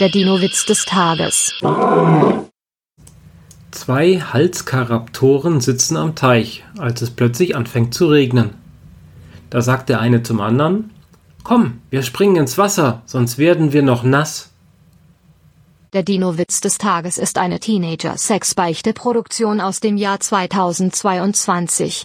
Der Dino-Witz des Tages. Zwei Halskaraptoren sitzen am Teich, als es plötzlich anfängt zu regnen. Da sagt der eine zum anderen, Komm, wir springen ins Wasser, sonst werden wir noch nass. Der Dino-Witz des Tages ist eine Teenager-Sex-Beichte-Produktion aus dem Jahr 2022.